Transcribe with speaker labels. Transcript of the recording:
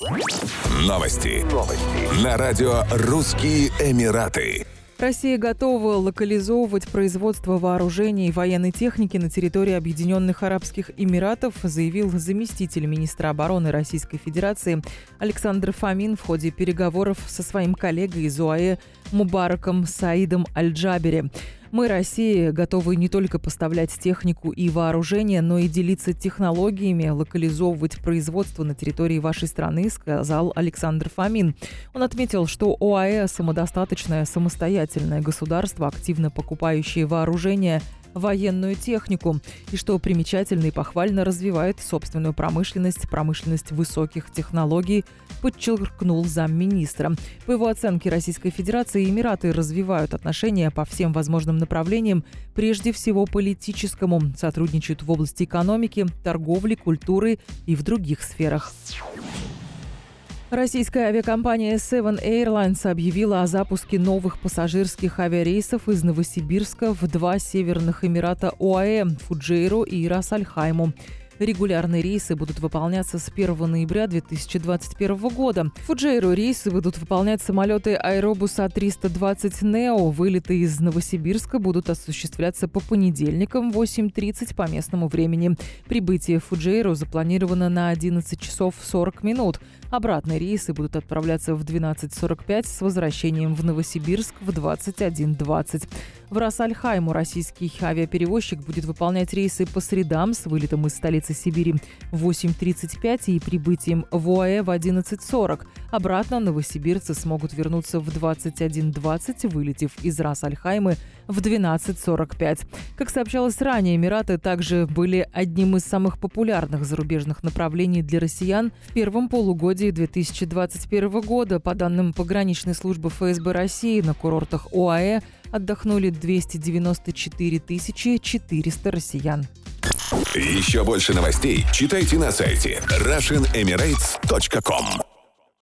Speaker 1: Новости. Новости. На радио «Русские Эмираты».
Speaker 2: Россия готова локализовывать производство вооружений и военной техники на территории Объединенных Арабских Эмиратов, заявил заместитель министра обороны Российской Федерации Александр Фомин в ходе переговоров со своим коллегой из УАЭ Мубараком Саидом Аль-Джабери. Мы, Россия, готовы не только поставлять технику и вооружение, но и делиться технологиями, локализовывать производство на территории вашей страны, сказал Александр Фомин. Он отметил, что ОАЭ – самодостаточное, самостоятельное государство, активно покупающее вооружение – военную технику, и что примечательно и похвально развивает собственную промышленность, промышленность высоких технологий, подчеркнул замминистра. По его оценке, Российская Федерация и Эмираты развивают отношения по всем возможным направлениям, прежде всего политическому, сотрудничают в области экономики, торговли, культуры и в других сферах. Российская авиакомпания Seven Airlines объявила о запуске новых пассажирских авиарейсов из Новосибирска в два северных эмирата ОАЭ – Фуджейру и Рас-Аль-Хайму. Регулярные рейсы будут выполняться с 1 ноября 2021 года. В Фуджейру рейсы будут выполнять самолеты Аэробус А320 Нео. Вылеты из Новосибирска будут осуществляться по понедельникам в 8.30 по местному времени. Прибытие в Фуджейру запланировано на 11 часов 40 минут. Обратные рейсы будут отправляться в 12.45 с возвращением в Новосибирск в 21.20. В Рас-Аль-Хайму российский авиаперевозчик будет выполнять рейсы по средам с вылетом из столицы Сибири в 8.35 и прибытием в ОАЭ в 11.40. Обратно новосибирцы смогут вернуться в 21.20, вылетев из Рас-Аль-Хаймы в 12.45. Как сообщалось ранее, Эмираты также были одним из самых популярных зарубежных направлений для россиян в первом полугодии 2021 года. По данным пограничной службы ФСБ России, на курортах ОАЭ отдохнули 294 400 россиян.
Speaker 1: Еще больше новостей читайте на сайте RussianEmirates.com